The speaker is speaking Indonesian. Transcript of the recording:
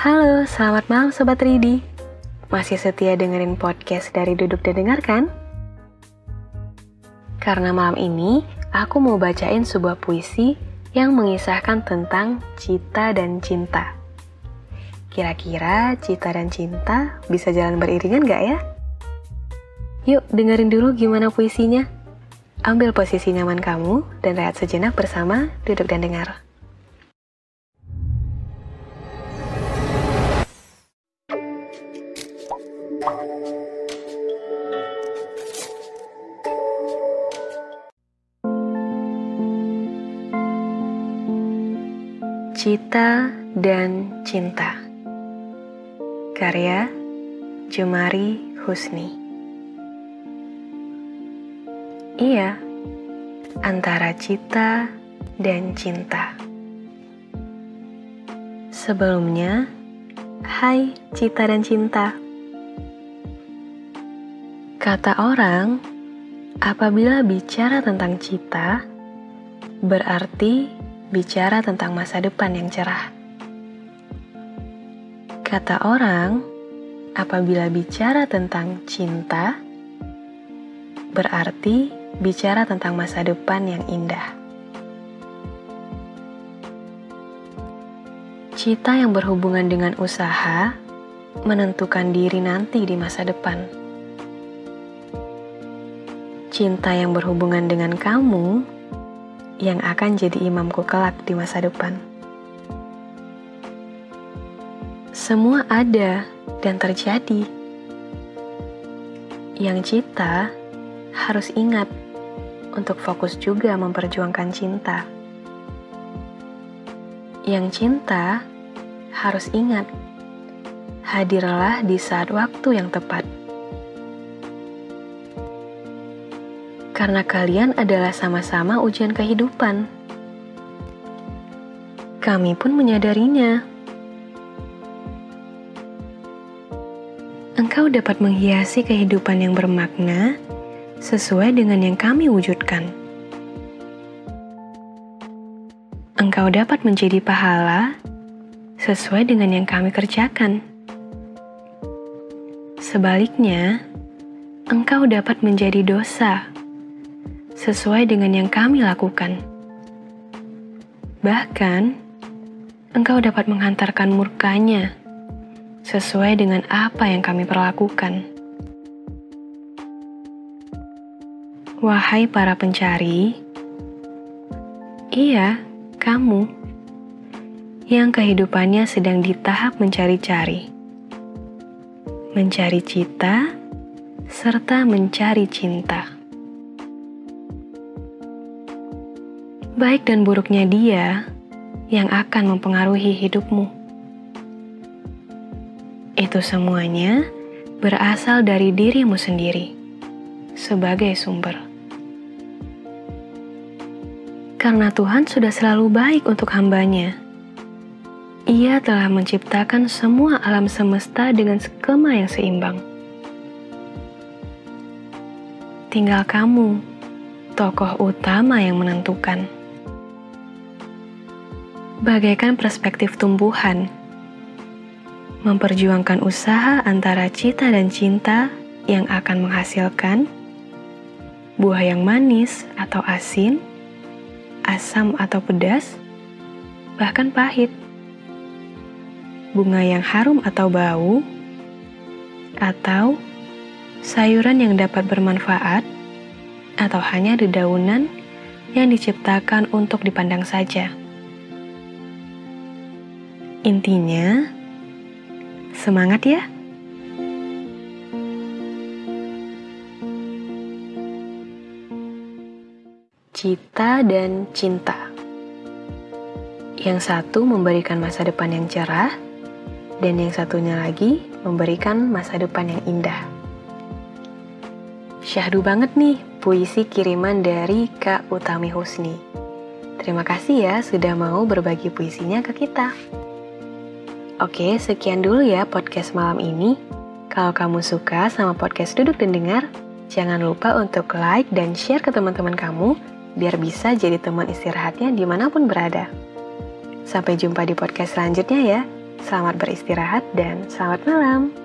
Halo, selamat malam Sobat Ridi. Masih setia dengerin podcast dari Duduk dan Dengarkan? Karena malam ini, aku mau bacain sebuah puisi yang mengisahkan tentang cita dan cinta. Kira-kira cita dan cinta bisa jalan beriringan gak ya? Yuk dengerin dulu gimana puisinya. Ambil posisi nyaman kamu dan rehat sejenak bersama Duduk dan Dengar. Cita dan Cinta. Karya Jemari Husni. Iya, antara cita dan cinta. Sebelumnya, hai cita dan cinta. Kata orang, apabila bicara tentang cita, berarti bicara tentang masa depan yang cerah. Kata orang, apabila bicara tentang cinta, berarti bicara tentang masa depan yang indah. Cita yang berhubungan dengan usaha menentukan diri nanti di masa depan. Cinta yang berhubungan dengan kamu yang akan jadi imamku kelak di masa depan. Semua ada dan terjadi. Yang cita harus ingat untuk fokus juga memperjuangkan cinta. Yang cinta harus ingat hadirlah di saat waktu yang tepat. Karena kalian adalah sama-sama ujian kehidupan. Kami pun menyadarinya. Engkau dapat menghiasi kehidupan yang bermakna sesuai dengan yang kami wujudkan. Engkau dapat menjadi pahala sesuai dengan yang kami kerjakan. Sebaliknya, engkau dapat menjadi dosa sesuai dengan yang kami lakukan. Bahkan, engkau dapat menghantarkan murkanya sesuai dengan apa yang kami perlakukan. Wahai para pencari, iya, kamu yang kehidupannya sedang di tahap mencari-cari, mencari cita, serta mencari cinta. Baik dan buruknya dia yang akan mempengaruhi hidupmu. Itu semuanya berasal dari dirimu sendiri sebagai sumber. Karena Tuhan sudah selalu baik untuk hambanya. Ia telah menciptakan semua alam semesta dengan skema yang seimbang. Tinggal kamu, tokoh utama yang menentukan bagaikan perspektif tumbuhan, memperjuangkan usaha antara cita dan cinta yang akan menghasilkan buah yang manis atau asin, asam atau pedas, bahkan pahit, bunga yang harum atau bau, atau sayuran yang dapat bermanfaat, atau hanya dedaunan yang diciptakan untuk dipandang saja. Intinya, semangat ya! Cita dan cinta. Yang satu memberikan masa depan yang cerah, dan yang satunya lagi memberikan masa depan yang indah. Syahdu banget nih puisi kiriman dari Kak Utami Husni. Terima kasih ya sudah mau berbagi puisinya ke kita. Oke, sekian dulu ya podcast malam ini. Kalau kamu suka sama podcast Duduk dan Dengar, jangan lupa untuk like dan share ke teman-teman kamu biar bisa jadi teman istirahatnya di mana pun berada. Sampai jumpa di podcast selanjutnya ya. Selamat beristirahat dan selamat malam.